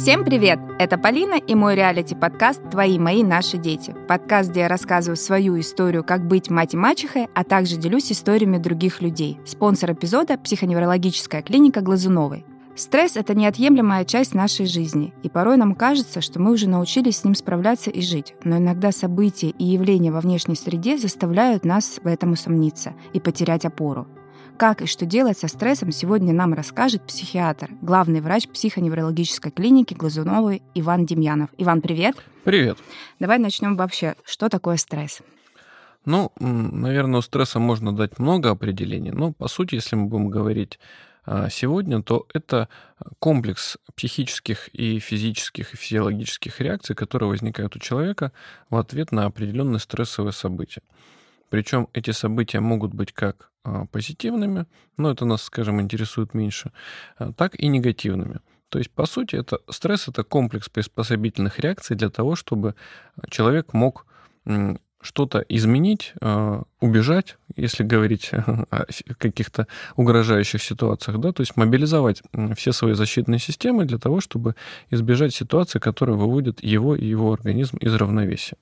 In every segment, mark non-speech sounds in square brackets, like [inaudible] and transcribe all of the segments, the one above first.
Всем привет! Это Полина и мой реалити-подкаст «Твои, мои, наши дети». Подкаст, где я рассказываю свою историю, как быть мать и мачехой, а также делюсь историями других людей. Спонсор эпизода – психоневрологическая клиника Глазуновой. Стресс – это неотъемлемая часть нашей жизни, и порой нам кажется, что мы уже научились с ним справляться и жить, но иногда события и явления во внешней среде заставляют нас в этом усомниться и потерять опору. Как и что делать со стрессом, сегодня нам расскажет психиатр, главный врач психоневрологической клиники Глазуновой Иван Демьянов. Иван, привет. Привет. Давай начнем вообще. Что такое стресс? Ну, наверное, у стресса можно дать много определений, но по сути, если мы будем говорить а, сегодня, то это комплекс психических и физических и физиологических реакций, которые возникают у человека в ответ на определенные стрессовые события. Причем эти события могут быть как а, позитивными, но это нас, скажем, интересует меньше, а, так и негативными. То есть, по сути, это стресс это комплекс приспособительных реакций для того, чтобы человек мог что-то изменить, а, убежать, если говорить [laughs] о каких-то угрожающих ситуациях, да, то есть мобилизовать все свои защитные системы для того, чтобы избежать ситуации, которые выводят его и его организм из равновесия.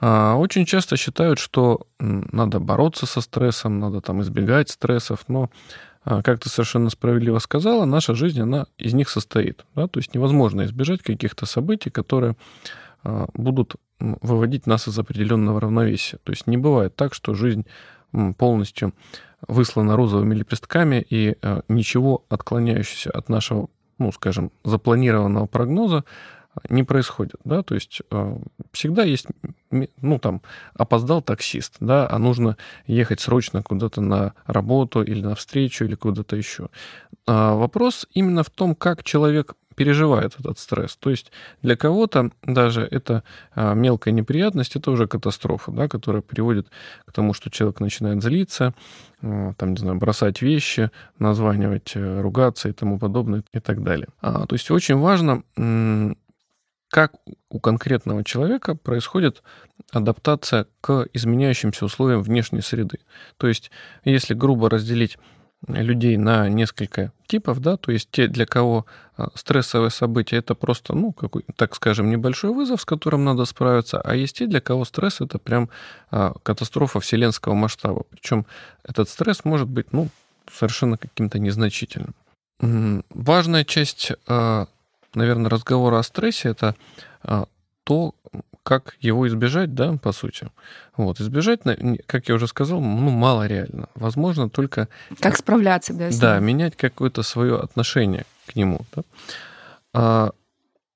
А, очень часто считают, что надо бороться со стрессом, надо там избегать стрессов, но, а, как ты совершенно справедливо сказала, наша жизнь, она из них состоит. Да? То есть невозможно избежать каких-то событий, которые а, будут выводить нас из определенного равновесия. То есть не бывает так, что жизнь полностью выслана розовыми лепестками, и ничего отклоняющегося от нашего, ну, скажем, запланированного прогноза не происходит, да, то есть э, всегда есть, ну, там, опоздал таксист, да, а нужно ехать срочно куда-то на работу или на встречу или куда-то еще. А вопрос именно в том, как человек переживает этот стресс. То есть для кого-то даже это а, мелкая неприятность, это уже катастрофа, да, которая приводит к тому, что человек начинает злиться, а, там, не знаю, бросать вещи, названивать, э, ругаться и тому подобное и так далее. А, то есть очень важно как у конкретного человека происходит адаптация к изменяющимся условиям внешней среды. То есть, если грубо разделить людей на несколько типов, да, то есть те, для кого а, стрессовые события это просто, ну, какой, так скажем, небольшой вызов, с которым надо справиться, а есть те, для кого стресс это прям а, катастрофа вселенского масштаба. Причем этот стресс может быть, ну, совершенно каким-то незначительным. Важная часть а, наверное, разговор о стрессе это а, то, как его избежать, да, по сути. Вот, избежать, как я уже сказал, ну, мало реально. Возможно, только... Как справляться, да? Да, менять какое-то свое отношение к нему. Да? А,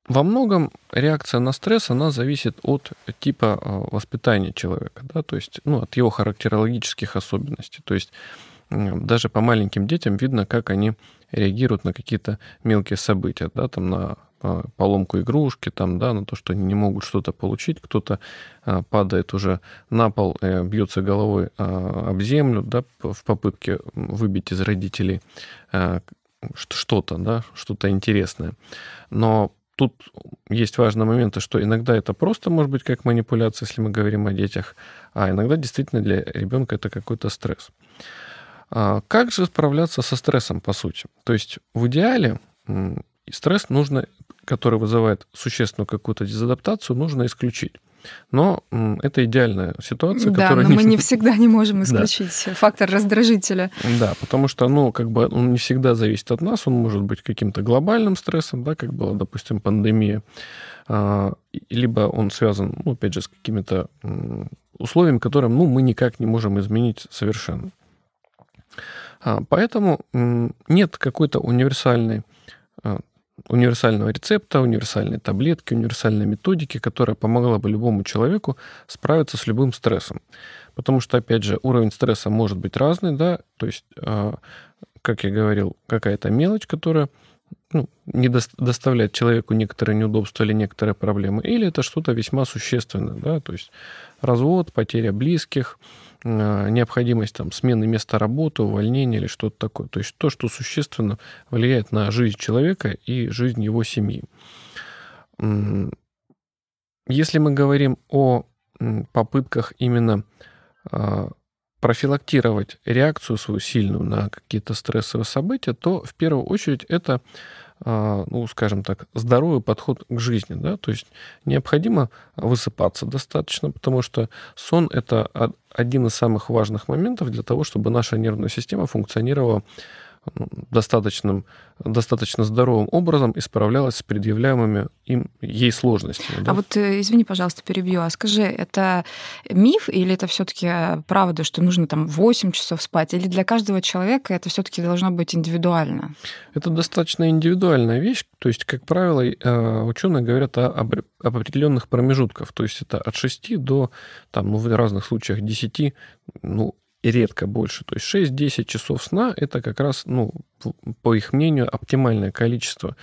во многом реакция на стресс, она зависит от типа а, воспитания человека, да, то есть, ну, от его характерологических особенностей. То есть даже по маленьким детям видно, как они реагируют на какие-то мелкие события, да, там на а, поломку игрушки, там, да, на то, что они не могут что-то получить, кто-то а, падает уже на пол, бьется головой а, об землю, да, в попытке выбить из родителей что-то, да, что-то интересное. Но тут есть важные моменты, что иногда это просто может быть как манипуляция, если мы говорим о детях, а иногда действительно для ребенка это какой-то стресс. А как же справляться со стрессом, по сути? То есть в идеале стресс нужно, который вызывает существенную какую-то дезадаптацию, нужно исключить. Но это идеальная ситуация, да, которая... но мы не всегда не можем [laughs] исключить да. фактор раздражителя. Да, потому что, ну, как бы он не всегда зависит от нас, он может быть каким-то глобальным стрессом, да, как была, допустим, пандемия, а, либо он связан, ну, опять же, с какими-то условиями, которые, ну, мы никак не можем изменить совершенно. А, поэтому нет какой-то универсальной а, универсального рецепта, универсальной таблетки, универсальной методики, которая помогла бы любому человеку справиться с любым стрессом. Потому что, опять же, уровень стресса может быть разный, да, то есть, а, как я говорил, какая-то мелочь, которая ну, не доставляет человеку некоторые неудобства или некоторые проблемы, или это что-то весьма существенное, да, то есть развод, потеря близких, необходимость там, смены места работы, увольнения или что-то такое. То есть то, что существенно влияет на жизнь человека и жизнь его семьи. Если мы говорим о попытках именно а, профилактировать реакцию свою сильную на какие-то стрессовые события, то в первую очередь это ну, скажем так, здоровый подход к жизни, да, то есть необходимо высыпаться достаточно, потому что сон – это один из самых важных моментов для того, чтобы наша нервная система функционировала достаточным, достаточно здоровым образом и справлялась с предъявляемыми им, ей сложностями. Да? А вот, э, извини, пожалуйста, перебью, а скажи, это миф или это все таки правда, что нужно там 8 часов спать, или для каждого человека это все таки должно быть индивидуально? Это достаточно индивидуальная вещь, то есть, как правило, э, ученые говорят о, об определенных промежутках, то есть это от 6 до, там, ну, в разных случаях 10, ну, редко больше. То есть 6-10 часов сна – это как раз, ну, по их мнению, оптимальное количество.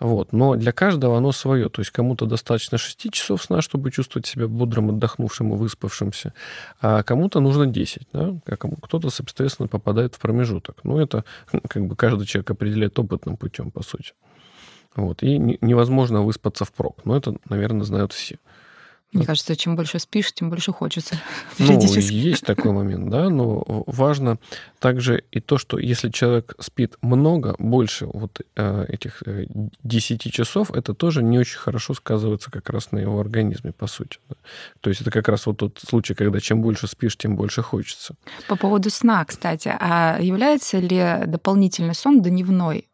Вот. Но для каждого оно свое. То есть кому-то достаточно 6 часов сна, чтобы чувствовать себя бодрым, отдохнувшим и выспавшимся, а кому-то нужно 10. Да? А кто-то, соответственно, попадает в промежуток. Ну, это [laughs] как бы каждый человек определяет опытным путем, по сути. Вот. И невозможно выспаться впрок. Но это, наверное, знают все. Мне кажется, чем больше спишь, тем больше хочется. [laughs] Ну, есть такой момент, да, но важно также и то, что если человек спит много, больше вот э, этих 10 э, часов, это тоже не очень хорошо сказывается как раз на его организме, по сути. Да. То есть это как раз вот тот случай, когда чем больше спишь, тем больше хочется. По поводу сна, кстати, а является ли дополнительный сон дневной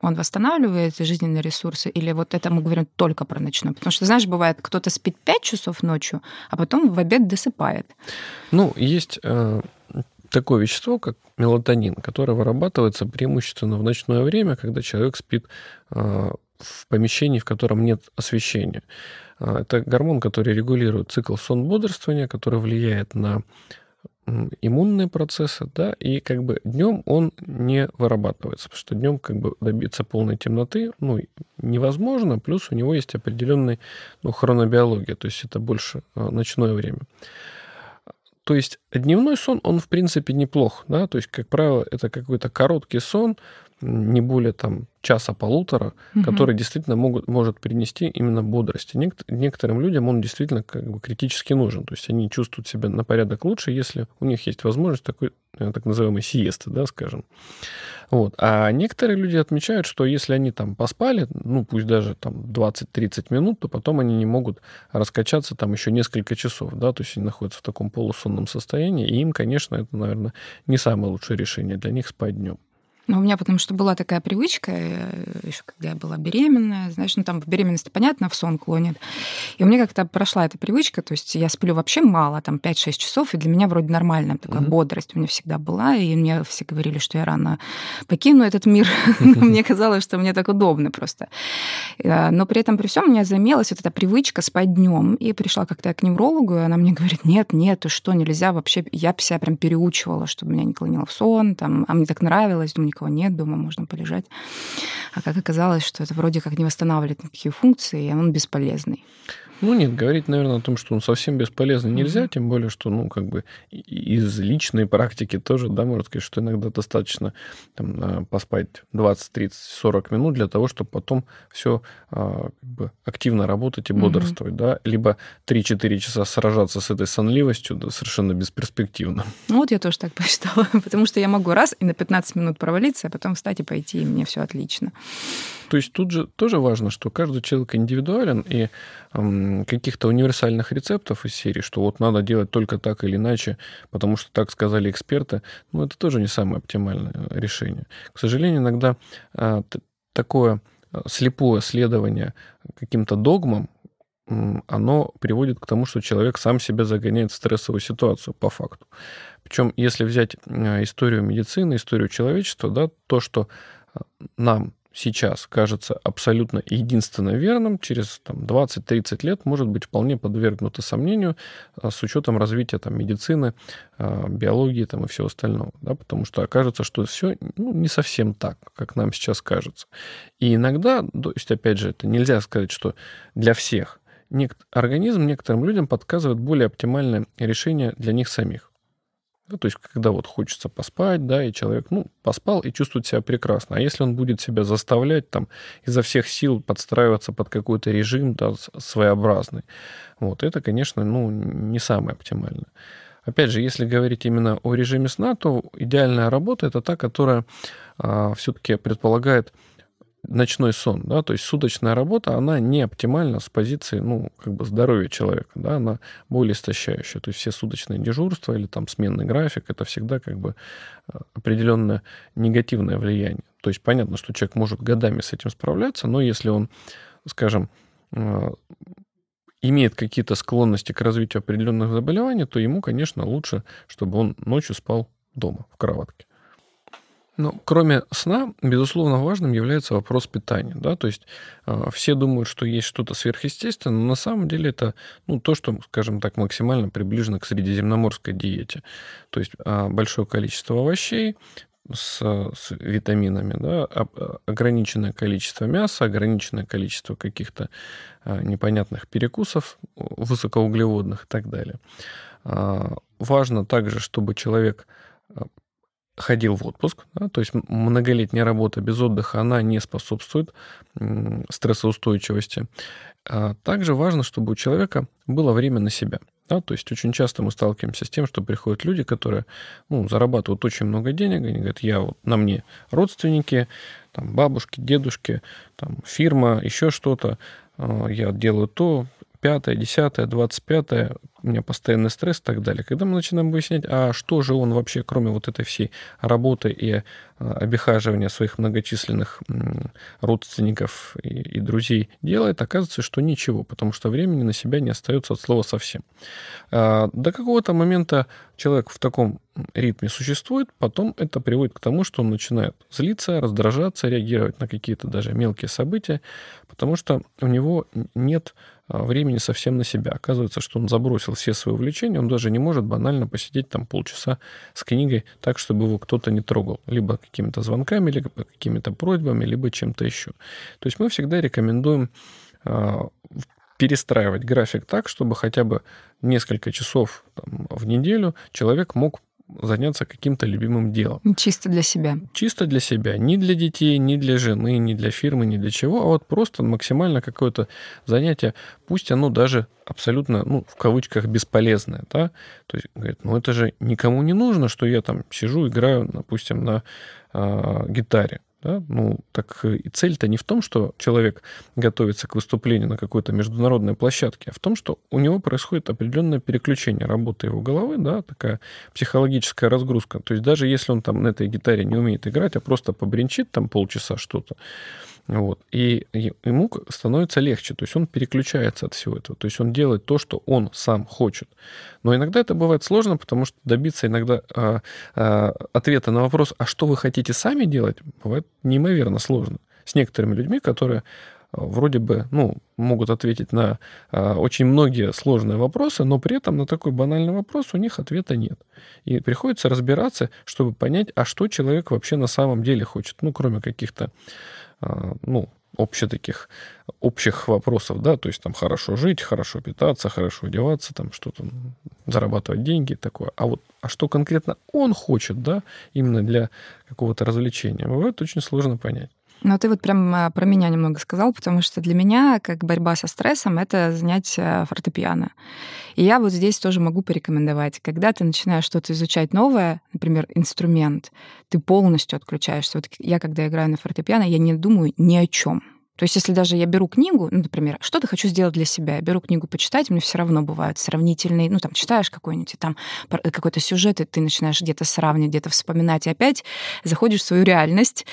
он восстанавливает жизненные ресурсы, или вот это мы говорим только про ночной? Потому что, знаешь, бывает, кто-то спит 5 часов ночью, а потом в обед досыпает. Ну, есть э, такое вещество, как мелатонин, которое вырабатывается преимущественно в ночное время, когда человек спит э, в помещении, в котором нет освещения. Э, это гормон, который регулирует цикл сон-бодрствования, который влияет на иммунные процессы, да, и как бы днем он не вырабатывается, потому что днем как бы добиться полной темноты, ну, невозможно, плюс у него есть определенный, ну, хронобиология, то есть это больше а, ночное время. То есть дневной сон, он в принципе неплох, да, то есть, как правило, это какой-то короткий сон, не более там часа-полутора, угу. который действительно могут, может принести именно бодрость. Нек- некоторым людям он действительно как бы критически нужен. То есть они чувствуют себя на порядок лучше, если у них есть возможность такой э, так называемой сиесты, да, скажем. Вот. А некоторые люди отмечают, что если они там поспали, ну пусть даже там 20-30 минут, то потом они не могут раскачаться там еще несколько часов, да, то есть они находятся в таком полусонном состоянии, и им, конечно, это, наверное, не самое лучшее решение для них спать днем. Ну, у меня потому что была такая привычка, э, еще когда я была беременная, знаешь, ну там в беременности, понятно, в сон клонит. И у меня как-то прошла эта привычка, то есть я сплю вообще мало, там 5-6 часов, и для меня вроде нормальная такая mm-hmm. бодрость у меня всегда была, и мне все говорили, что я рано покину этот мир. [laughs] Мне казалось, что мне так удобно просто. Э, но при этом, при всем, у меня замелась вот эта привычка спать днем. И пришла как-то к неврологу, и она мне говорит, нет, нет, ты что, нельзя вообще. Я себя прям переучивала, чтобы меня не клонило в сон, там, а мне так нравилось, думаю, никого нет, дома можно полежать. А как оказалось, что это вроде как не восстанавливает никакие функции, и он бесполезный. Ну нет, говорить, наверное, о том, что он совсем бесполезный нельзя, mm-hmm. тем более, что, ну, как бы из личной практики тоже, да, можно сказать, что иногда достаточно там, поспать 20, 30, 40 минут для того, чтобы потом все а, как бы, активно работать и бодрствовать, mm-hmm. да, либо 3-4 часа сражаться с этой сонливостью, да, совершенно бесперспективно. Ну вот я тоже так [laughs] посчитала, потому что я могу раз и на 15 минут провалиться, а потом встать и пойти, и мне все отлично. То есть тут же тоже важно, что каждый человек индивидуален, и эм, каких-то универсальных рецептов из серии, что вот надо делать только так или иначе, потому что так сказали эксперты, ну, это тоже не самое оптимальное решение. К сожалению, иногда э, такое а, слепое следование каким-то догмам, оно приводит к тому, что человек сам себя загоняет в стрессовую ситуацию по факту. Причем, если взять историю медицины, историю человечества, да, то, что нам сейчас кажется абсолютно единственно верным, через там, 20-30 лет может быть вполне подвергнуто сомнению а, с учетом развития там, медицины, а, биологии там, и всего остального. Да, потому что окажется, что все ну, не совсем так, как нам сейчас кажется. И иногда, то есть, опять же, это нельзя сказать, что для всех. Организм некоторым людям подсказывает более оптимальное решение для них самих. Ну, то есть, когда вот хочется поспать, да, и человек, ну, поспал и чувствует себя прекрасно. А если он будет себя заставлять там изо всех сил подстраиваться под какой-то режим, да, своеобразный, вот, это, конечно, ну, не самое оптимальное. Опять же, если говорить именно о режиме сна, то идеальная работа это та, которая а, все-таки предполагает ночной сон, да, то есть суточная работа, она не оптимальна с позиции, ну, как бы здоровья человека, да, она более истощающая, то есть все суточные дежурства или там сменный график, это всегда как бы э, определенное негативное влияние. То есть понятно, что человек может годами с этим справляться, но если он, скажем, э, имеет какие-то склонности к развитию определенных заболеваний, то ему, конечно, лучше, чтобы он ночью спал дома, в кроватке. Ну, кроме сна, безусловно, важным является вопрос питания. Да? То есть э, все думают, что есть что-то сверхъестественное, но на самом деле это ну, то, что, скажем так, максимально приближено к средиземноморской диете. То есть э, большое количество овощей, с, с витаминами, да, ограниченное количество мяса, ограниченное количество каких-то а, непонятных перекусов высокоуглеводных и так далее. Важно также, чтобы человек ходил в отпуск, да, то есть многолетняя работа без отдыха, она не способствует стрессоустойчивости. А также важно, чтобы у человека было время на себя. Да, то есть очень часто мы сталкиваемся с тем, что приходят люди, которые ну, зарабатывают очень много денег, они говорят, я вот на мне родственники, там, бабушки, дедушки, там, фирма, еще что-то, я делаю то, пятое, десятое, двадцать пятое, у меня постоянный стресс и так далее. Когда мы начинаем выяснять, а что же он вообще, кроме вот этой всей работы и обихаживания своих многочисленных родственников и, и друзей делает, оказывается, что ничего, потому что времени на себя не остается от слова совсем. А, до какого-то момента человек в таком ритме существует, потом это приводит к тому, что он начинает злиться, раздражаться, реагировать на какие-то даже мелкие события, потому что у него нет а, времени совсем на себя. Оказывается, что он забросил все свои увлечения, он даже не может банально посидеть там полчаса с книгой так, чтобы его кто-то не трогал. Либо какими-то звонками, либо какими-то просьбами, либо чем-то еще. То есть мы всегда рекомендуем а, перестраивать график так, чтобы хотя бы несколько часов там, в неделю человек мог заняться каким-то любимым делом. Чисто для себя. Чисто для себя. Ни для детей, ни для жены, ни для фирмы, ни для чего, а вот просто максимально какое-то занятие, пусть оно даже абсолютно, ну, в кавычках, бесполезное, да, то есть, говорит, ну, это же никому не нужно, что я там сижу, играю, допустим, на э, гитаре. Да? Ну, так и цель-то не в том, что человек готовится к выступлению на какой-то международной площадке, а в том, что у него происходит определенное переключение работы его головы, да, такая психологическая разгрузка. То есть даже если он там на этой гитаре не умеет играть, а просто побренчит там полчаса что-то, вот. И ему становится легче, то есть он переключается от всего этого, то есть он делает то, что он сам хочет. Но иногда это бывает сложно, потому что добиться иногда а, а, ответа на вопрос, а что вы хотите сами делать, бывает неимоверно сложно. С некоторыми людьми, которые а, вроде бы ну, могут ответить на а, очень многие сложные вопросы, но при этом на такой банальный вопрос у них ответа нет. И приходится разбираться, чтобы понять, а что человек вообще на самом деле хочет, ну, кроме каких-то ну, общих таких общих вопросов, да, то есть там хорошо жить, хорошо питаться, хорошо одеваться, там что-то зарабатывать деньги такое. А вот а что конкретно он хочет, да, именно для какого-то развлечения, бывает очень сложно понять. Но ты вот прям а, про меня немного сказал, потому что для меня, как борьба со стрессом, это занять фортепиано. И я вот здесь тоже могу порекомендовать. Когда ты начинаешь что-то изучать новое, например, инструмент, ты полностью отключаешься. Вот я, когда играю на фортепиано, я не думаю ни о чем. То есть, если даже я беру книгу, ну, например, что-то хочу сделать для себя, я беру книгу почитать, мне все равно бывают сравнительные, ну, там, читаешь какой-нибудь, там какой-то сюжет, и ты начинаешь где-то сравнивать, где-то вспоминать, и опять заходишь в свою реальность.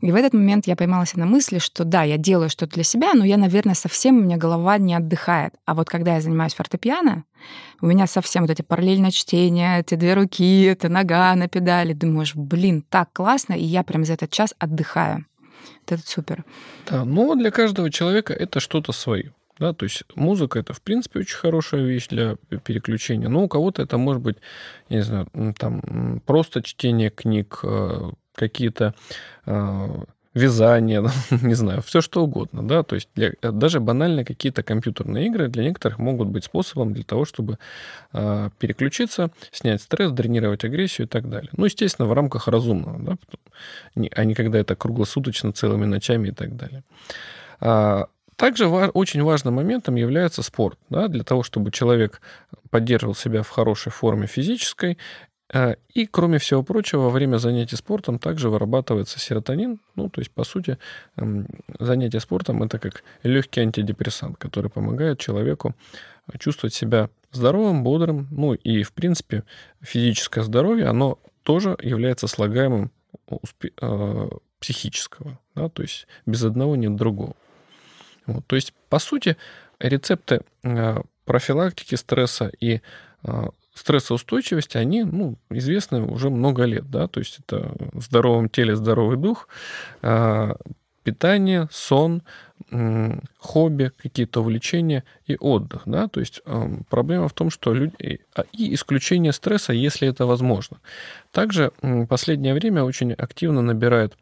И в этот момент я поймалась на мысли, что да, я делаю что-то для себя, но я, наверное, совсем, у меня голова не отдыхает. А вот когда я занимаюсь фортепиано, у меня совсем вот эти параллельное чтение, эти две руки, это нога на педали. Думаешь, блин, так классно, и я прям за этот час отдыхаю. Это супер. Да, но для каждого человека это что-то свое. Да, то есть музыка это, в принципе, очень хорошая вещь для переключения. Но у кого-то это может быть, не знаю, там просто чтение книг, э, какие-то э, вязание, [laughs] не знаю, все что угодно, да, то есть для, даже банальные какие-то компьютерные игры для некоторых могут быть способом для того, чтобы э, переключиться, снять стресс, дренировать агрессию и так далее. Ну, естественно, в рамках разумного, да, а не когда это круглосуточно, целыми ночами и так далее. А, также очень важным моментом является спорт. Да, для того, чтобы человек поддерживал себя в хорошей форме физической, Э, и, кроме всего прочего, во время занятий спортом также вырабатывается серотонин. Ну, то есть, по сути, эм, занятие спортом – это как легкий антидепрессант, который помогает человеку чувствовать себя здоровым, бодрым. Ну, и, в принципе, физическое здоровье, оно тоже является слагаемым э, психического. Да? То есть, без одного нет другого. Вот. То есть, по сути, рецепты э, профилактики стресса и стрессоустойчивости, они ну, известны уже много лет. Да? То есть это в здоровом теле здоровый дух, а, питание, сон, хобби, какие-то увлечения и отдых. Да? То есть проблема в том, что люди... А, и исключение стресса, если это возможно. Также в последнее время очень активно набирает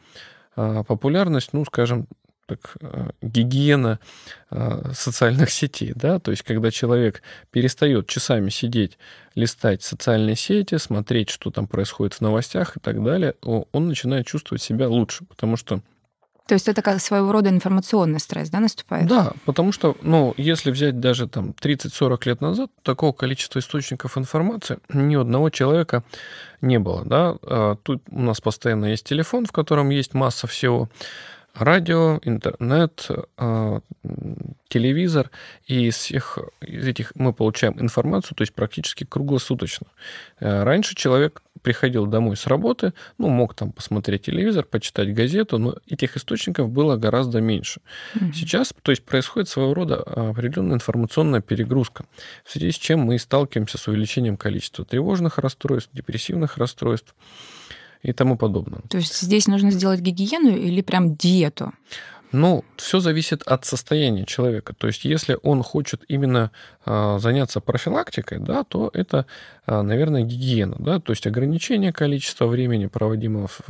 а, популярность, ну, скажем, так, э, гигиена э, социальных сетей, да, то есть когда человек перестает часами сидеть, листать социальные сети, смотреть, что там происходит в новостях и так далее, он начинает чувствовать себя лучше, потому что то есть это как своего рода информационный стресс, да, наступает? Да, потому что, ну, если взять даже там 30-40 лет назад, такого количества источников информации ни одного человека не было, да. А тут у нас постоянно есть телефон, в котором есть масса всего радио, интернет, а, телевизор, и из всех из этих мы получаем информацию, то есть практически круглосуточно. Э, раньше человек приходил домой с работы, ну, мог там посмотреть телевизор, почитать газету, но этих источников было гораздо меньше. Mm-hmm. Сейчас, то есть происходит своего рода определенная информационная перегрузка, в связи с чем мы сталкиваемся с увеличением количества тревожных расстройств, депрессивных расстройств и тому подобное. То есть здесь нужно сделать гигиену или прям диету? Ну, все зависит от состояния человека. То есть, если он хочет именно э, заняться профилактикой, да, то это, э, наверное, гигиена, да, то есть ограничение количества времени, проводимого в,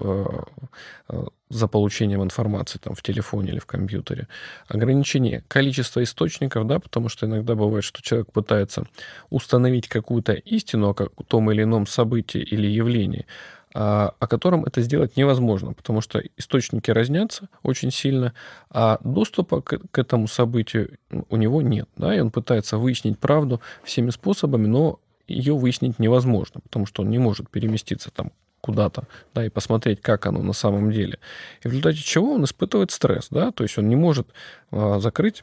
э, за получением информации там, в телефоне или в компьютере, ограничение количества источников, да, потому что иногда бывает, что человек пытается установить какую-то истину о том или ином событии или явлении, а, о котором это сделать невозможно, потому что источники разнятся очень сильно, а доступа к, к этому событию у него нет. Да, и он пытается выяснить правду всеми способами, но ее выяснить невозможно, потому что он не может переместиться там куда-то, да, и посмотреть, как оно на самом деле. И в результате чего он испытывает стресс, да, то есть он не может а, закрыть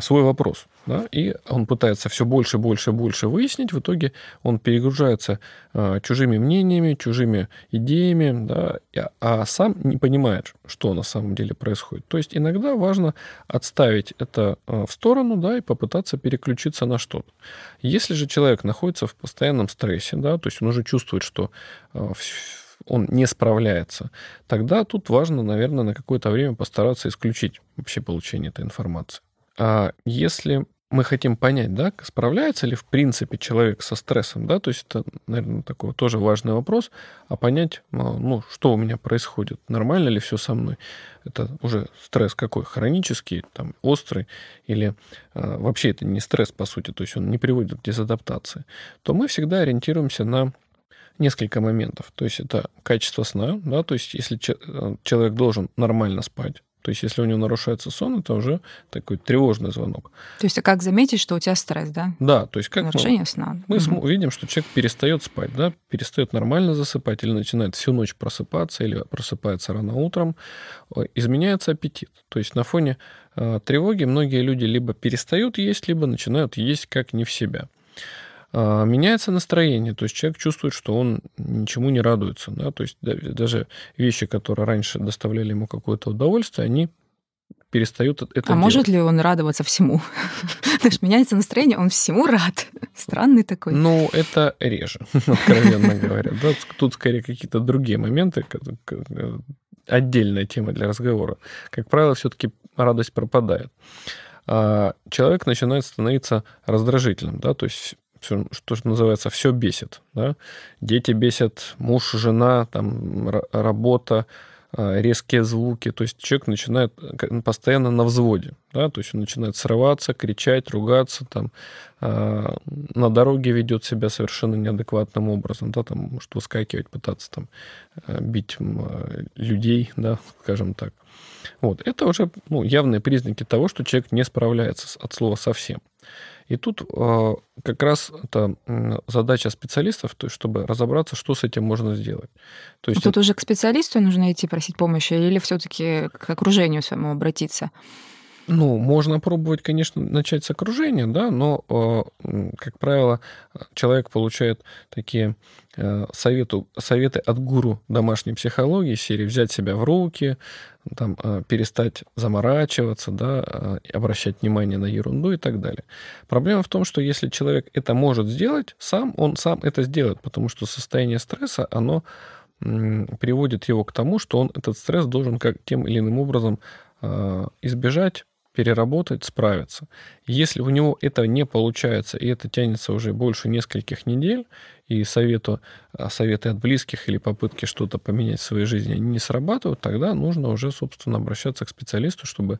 свой вопрос, да, и он пытается все больше, больше, больше выяснить, в итоге он перегружается а, чужими мнениями, чужими идеями, да, а сам не понимает, что на самом деле происходит. То есть иногда важно отставить это а, в сторону, да, и попытаться переключиться на что-то. Если же человек находится в постоянном стрессе, да, то есть он уже чувствует, что он не справляется, тогда тут важно, наверное, на какое-то время постараться исключить вообще получение этой информации. А если мы хотим понять, да, справляется ли в принципе человек со стрессом, да, то есть это, наверное, такой тоже важный вопрос, а понять, а, ну, что у меня происходит, нормально ли все со мной, это уже стресс какой, хронический, там, острый, или а, вообще это не стресс, по сути, то есть он не приводит к дезадаптации, то мы всегда ориентируемся на несколько моментов. То есть это качество сна, да, то есть если э, человек должен нормально спать, то есть, если у него нарушается сон, это уже такой тревожный звонок. То есть, а как заметить, что у тебя стресс, да? Да, то есть как нарушение мы, сна. Мы угу. видим, что человек перестает спать, да, перестает нормально засыпать или начинает всю ночь просыпаться или просыпается рано утром, изменяется аппетит. То есть на фоне э, тревоги многие люди либо перестают есть, либо начинают есть как не в себя. А, меняется настроение, то есть человек чувствует, что он ничему не радуется, да, то есть даже вещи, которые раньше доставляли ему какое-то удовольствие, они перестают это а делать. А может ли он радоваться всему? [laughs] Потому что меняется настроение, он всему рад. Странный такой. Ну, это реже, [laughs] откровенно говоря. Да, тут скорее какие-то другие моменты, отдельная тема для разговора. Как правило, все-таки радость пропадает. А человек начинает становиться раздражительным, да, то есть все, что называется, все бесит. Да? Дети бесят, муж, жена, там, работа, а, резкие звуки. То есть человек начинает э, постоянно на взводе. Да? То есть он начинает срываться, кричать, ругаться, там, э, на дороге ведет себя совершенно неадекватным образом. Да? Там, может выскакивать, пытаться там, э, бить э, людей, да, скажем так. Вот. Это уже ну, явные признаки того, что человек не справляется от слова совсем. И тут э, как раз это задача специалистов, то есть, чтобы разобраться, что с этим можно сделать. То есть, тут уже к специалисту нужно идти просить помощи или все-таки к окружению своему обратиться? Ну, можно пробовать, конечно, начать с окружения, да, но, э, как правило, человек получает такие э, совету, советы от гуру домашней психологии, серии взять себя в руки, там, э, перестать заморачиваться, да, обращать внимание на ерунду и так далее. Проблема в том, что если человек это может сделать сам, он сам это сделает, потому что состояние стресса, оно приводит его к тому, что он этот стресс должен как тем или иным образом избежать, переработать, справиться. Если у него это не получается, и это тянется уже больше нескольких недель, и совету, а, советы от близких или попытки что-то поменять в своей жизни не срабатывают, тогда нужно уже, собственно, обращаться к специалисту, чтобы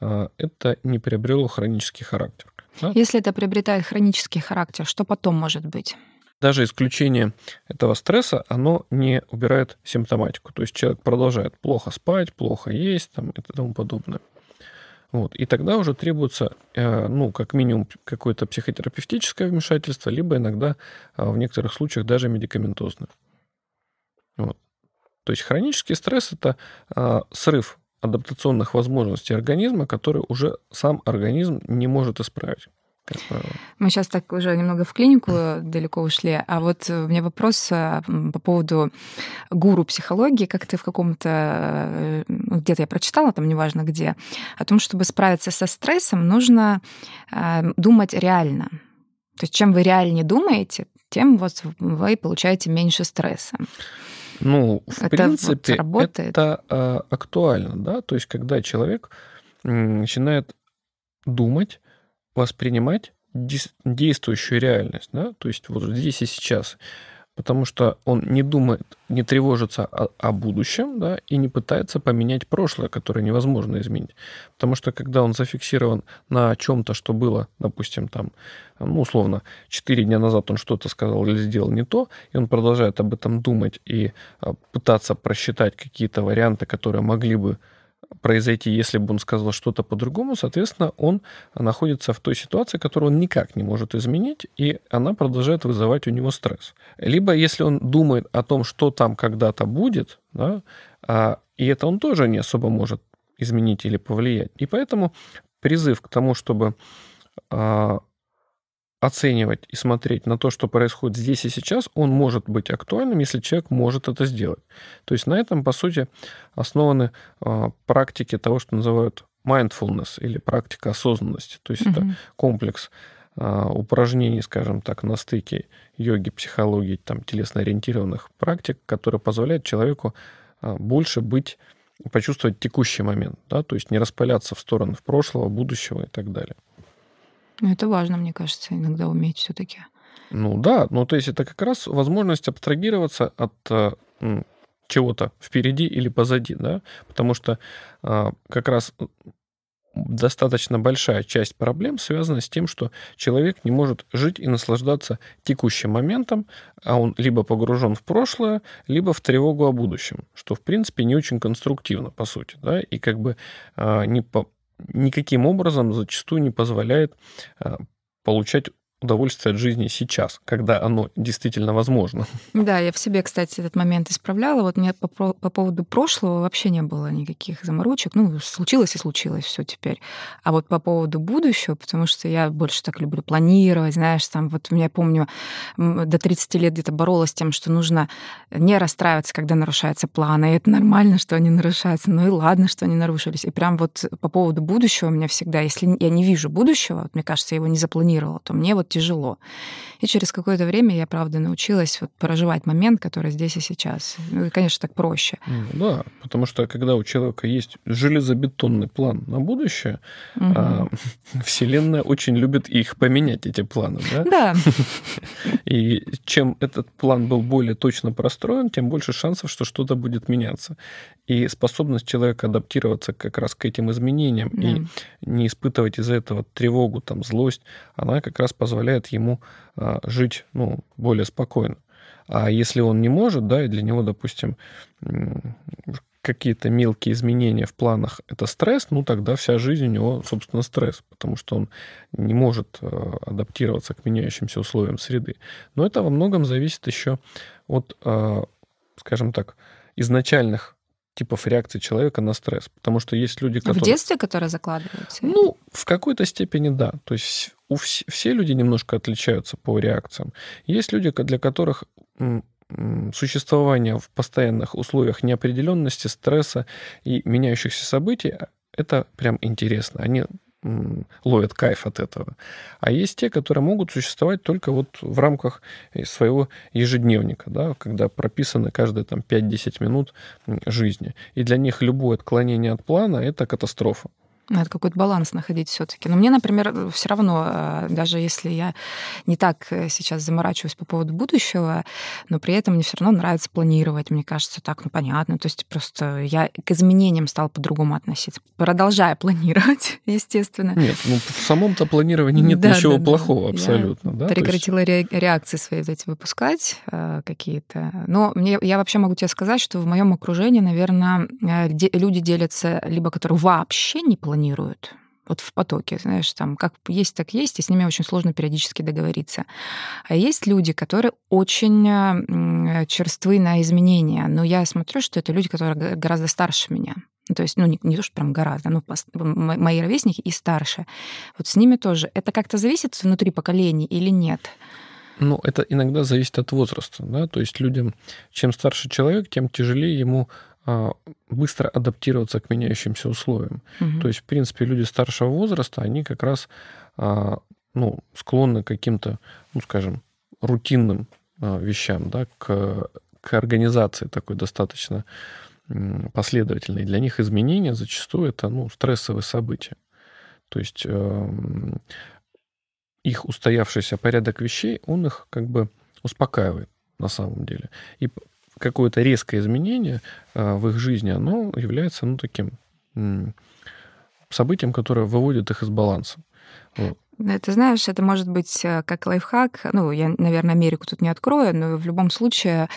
а, это не приобрело хронический характер. Да? Если это приобретает хронический характер, что потом может быть? Даже исключение этого стресса, оно не убирает симптоматику. То есть человек продолжает плохо спать, плохо есть там, и тому подобное. Вот. И тогда уже требуется, э, ну, как минимум, какое-то психотерапевтическое вмешательство, либо иногда а, в некоторых случаях даже медикаментозное. Вот. То есть хронический стресс – это а, срыв адаптационных возможностей организма, который уже сам организм не может исправить как правило. Мы сейчас так уже немного в клинику далеко ушли, а вот у меня вопрос э, по поводу гуру психологии, как ты в каком-то, э, ну, где-то я прочитала, там неважно где, о том, чтобы справиться со стрессом, нужно э, думать реально. То есть чем вы реальнее думаете, тем вот вы получаете меньше стресса. Ну, в это принципе, вот это э, актуально, да, то есть когда человек начинает думать воспринимать действующую реальность, да, то есть вот здесь и сейчас, потому что он не думает, не тревожится о, о будущем, да, и не пытается поменять прошлое, которое невозможно изменить, потому что когда он зафиксирован на чем-то, что было, допустим, там, ну, условно, 4 дня назад он что-то сказал или сделал не то, и он продолжает об этом думать и а, пытаться просчитать какие-то варианты, которые могли бы произойти, если бы он сказал что-то по-другому, соответственно, он находится в той ситуации, которую он никак не может изменить, и она продолжает вызывать у него стресс. Либо если он думает о том, что там когда-то будет, да, а, и это он тоже не особо может изменить или повлиять. И поэтому призыв к тому, чтобы а, оценивать и смотреть на то, что происходит здесь и сейчас, он может быть актуальным, если человек может это сделать. То есть на этом, по сути, основаны э, практики того, что называют mindfulness или практика осознанности. То есть mm-hmm. это комплекс э, упражнений, скажем так, на стыке йоги, психологии, там, телесно-ориентированных практик, которые позволяют человеку э, больше быть почувствовать текущий момент, да, то есть не распыляться в сторону в прошлого, будущего и так далее. Ну, это важно, мне кажется, иногда уметь все-таки. Ну да, ну то есть это как раз возможность абстрагироваться от э, чего-то впереди или позади, да, потому что а, как раз достаточно большая часть проблем связана с тем, что человек не может жить и наслаждаться текущим моментом, а он либо погружен в прошлое, либо в тревогу о будущем, что в принципе не очень конструктивно по сути, да, и как бы а, не по никаким образом зачастую не позволяет а, получать удовольствие от жизни сейчас, когда оно действительно возможно. Да, я в себе, кстати, этот момент исправляла. Вот мне по, по поводу прошлого вообще не было никаких заморочек. Ну, случилось и случилось все теперь. А вот по поводу будущего, потому что я больше так люблю планировать, знаешь, там вот меня, помню, до 30 лет где-то боролась с тем, что нужно не расстраиваться, когда нарушаются планы. И это нормально, что они нарушаются. Ну и ладно, что они нарушились. И прям вот по поводу будущего у меня всегда, если я не вижу будущего, вот, мне кажется, я его не запланировала, то мне вот вот тяжело. И через какое-то время я, правда, научилась вот проживать момент, который здесь и сейчас. Ну, и, конечно, так проще. Да, потому что когда у человека есть железобетонный план на будущее, угу. а, [laughs] Вселенная очень любит их поменять, эти планы. Да. да. [laughs] И чем этот план был более точно простроен, тем больше шансов, что что-то будет меняться. И способность человека адаптироваться как раз к этим изменениям да. и не испытывать из-за этого тревогу, там, злость, она как раз позволяет ему а, жить ну, более спокойно. А если он не может, да, и для него, допустим, какие-то мелкие изменения в планах — это стресс, ну тогда вся жизнь у него, собственно, стресс, потому что он не может э, адаптироваться к меняющимся условиям среды. Но это во многом зависит еще от, э, скажем так, изначальных типов реакции человека на стресс. Потому что есть люди, которые... В детстве, которые закладываются? Ну, в какой-то степени да. То есть у вс... все люди немножко отличаются по реакциям. Есть люди, для которых существование в постоянных условиях неопределенности, стресса и меняющихся событий, это прям интересно. Они ловят кайф от этого. А есть те, которые могут существовать только вот в рамках э, своего ежедневника, да, когда прописаны каждые там 5-10 минут жизни. И для них любое отклонение от плана — это катастрофа. Надо какой-то баланс находить все-таки. Но мне, например, все равно, э, даже если я не так э, сейчас заморачиваюсь по поводу будущего, но при этом мне все равно нравится планировать. Мне кажется, так, ну понятно. То есть просто я к изменениям стала по-другому относиться. Продолжая [laughs] планировать, естественно. Нет, ну в самом-то планировании нет да, ничего да, плохого да. абсолютно. Я да? прекратила есть... реакции свои вот эти выпускать э, какие-то. Но мне, я вообще могу тебе сказать, что в моем окружении, наверное, люди делятся либо которые вообще не планируют, планируют. Вот в потоке, знаешь, там как есть, так есть, и с ними очень сложно периодически договориться. А есть люди, которые очень черствы на изменения, но я смотрю, что это люди, которые гораздо старше меня. Ну, то есть, ну, не, не то, что прям гораздо, ну, мои ровесники и старше. Вот с ними тоже. Это как-то зависит внутри поколений или нет? Ну, это иногда зависит от возраста, да, то есть людям, чем старше человек, тем тяжелее ему быстро адаптироваться к меняющимся условиям. Угу. То есть, в принципе, люди старшего возраста, они как раз а, ну, склонны к каким-то, ну, скажем, рутинным а, вещам, да, к, к организации такой достаточно последовательной. Для них изменения зачастую это ну, стрессовые события. То есть эм, их устоявшийся порядок вещей, он их как бы успокаивает на самом деле. И какое-то резкое изменение а, в их жизни, оно является, ну, таким событием, которое выводит их из баланса. Это, знаешь, это может быть э, как лайфхак. Ну, я, наверное, Америку тут не открою, но в любом случае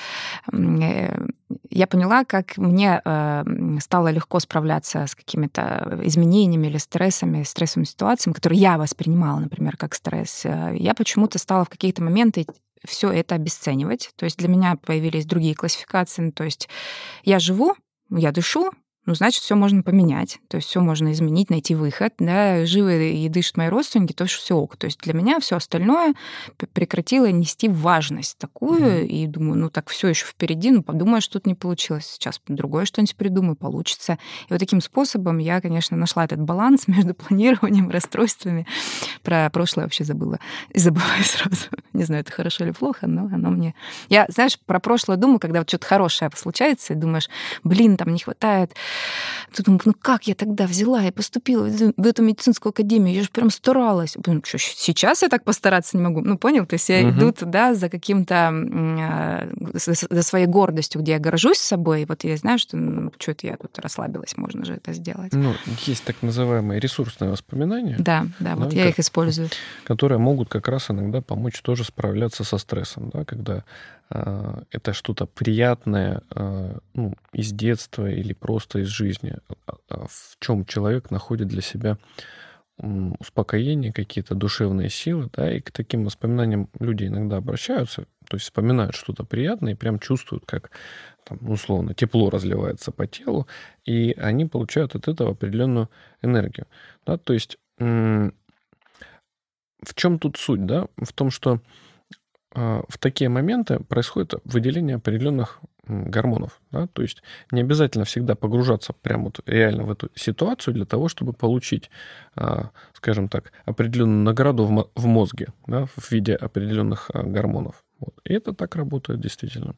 э, я поняла, как мне э, стало легко справляться с какими-то изменениями или стрессами, стрессовыми ситуациями, которые я воспринимала, например, как стресс. Я почему-то стала в какие-то моменты все это обесценивать. То есть для меня появились другие классификации. То есть я живу, я дышу, ну, значит, все можно поменять, то есть все можно изменить, найти выход, да, живы и дышат мои родственники, то есть все ок. То есть для меня все остальное прекратило нести важность такую, mm-hmm. и думаю, ну, так все еще впереди, ну, подумаю, что тут не получилось, сейчас другое что-нибудь придумаю, получится. И вот таким способом я, конечно, нашла этот баланс [laughs] между планированием, расстройствами. Про прошлое вообще забыла. И забываю сразу. [laughs] Не знаю, это хорошо или плохо, но оно мне... Я, знаешь, про прошлое думаю, когда вот что-то хорошее случается, и думаешь, блин, там не хватает ты думаешь, ну как я тогда взяла и поступила в эту медицинскую академию? Я же прям старалась. Ну, что, сейчас я так постараться не могу. Ну, понял? То есть я угу. иду туда за каким-то, а, за своей гордостью, где я горжусь собой. И вот я знаю, что ну, что это я тут расслабилась, можно же это сделать. Ну, есть так называемые ресурсные воспоминания. Да, да, вот я как, их использую. Которые могут как раз иногда помочь тоже справляться со стрессом, да, когда это что-то приятное а, ну, из детства или просто из жизни, а, в чем человек находит для себя успокоение, какие-то душевные силы, да, и к таким воспоминаниям люди иногда обращаются, то есть вспоминают что-то приятное и прям чувствуют, как там, условно тепло разливается по телу, и они получают от этого определенную энергию. Да, то есть в чем тут суть, да? В том, что а, в такие моменты происходит выделение определенных гормонов. Да? То есть не обязательно всегда погружаться прямо вот реально в эту ситуацию для того, чтобы получить, а, скажем так, определенную награду в мозге да, в виде определенных а, гормонов. Вот. И это так работает действительно.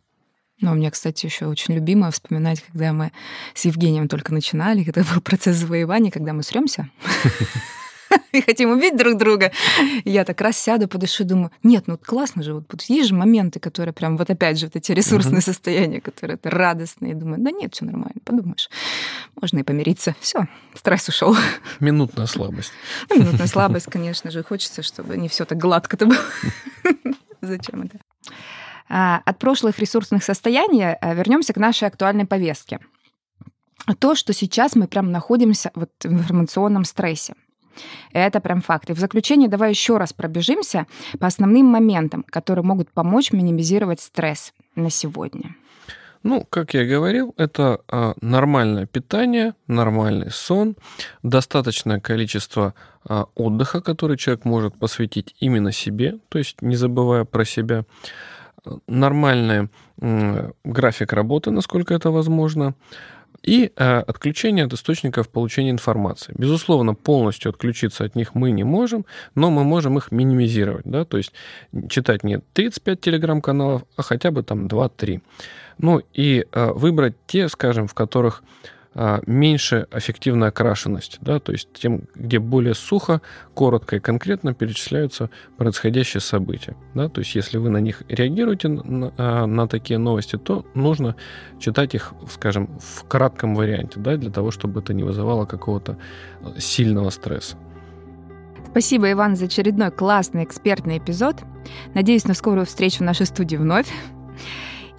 Ну, у меня, кстати, еще очень любимо вспоминать, когда мы с Евгением только начинали, [laughs] когда был процесс завоевания, когда мы сремся. [laughs] [laughs] и хотим убить друг друга. Я так раз сяду, подышу, думаю, нет, ну классно же, вот есть же моменты, которые прям, вот опять же, вот эти ресурсные uh-huh. [laughs] состояния, которые это радостные. Думаю, да нет, все нормально, подумаешь. Можно и помириться. Все, стресс ушел. [laughs] Минутная слабость. Ну, минутная слабость, конечно же. Хочется, чтобы не все так гладко-то было. Зачем это? А, от прошлых ресурсных состояний а, вернемся к нашей актуальной повестке. то, что сейчас мы прям находимся вот в информационном стрессе. Это прям факт. И в заключение давай еще раз пробежимся по основным моментам, которые могут помочь минимизировать стресс на сегодня. Ну, как я говорил, это а, нормальное питание, нормальный сон, достаточное количество а, отдыха, который человек может посвятить именно себе, то есть не забывая про себя, нормальный график работы, насколько это возможно, и э, отключение от источников получения информации. Безусловно, полностью отключиться от них мы не можем, но мы можем их минимизировать, да, то есть читать не 35 телеграм-каналов, а хотя бы там 2-3. Ну и э, выбрать те, скажем, в которых меньше эффективная окрашенность, да, то есть тем, где более сухо, коротко и конкретно перечисляются происходящие события. Да, то есть если вы на них реагируете на, а, на такие новости, то нужно читать их, скажем, в кратком варианте, да, для того, чтобы это не вызывало какого-то э, сильного стресса. Спасибо, Иван, за очередной классный экспертный эпизод. Надеюсь на скорую встречу в нашей студии вновь.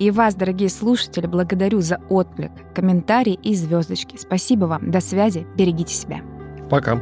И вас, дорогие слушатели, благодарю за отклик, комментарии и звездочки. Спасибо вам. До связи. Берегите себя. Пока.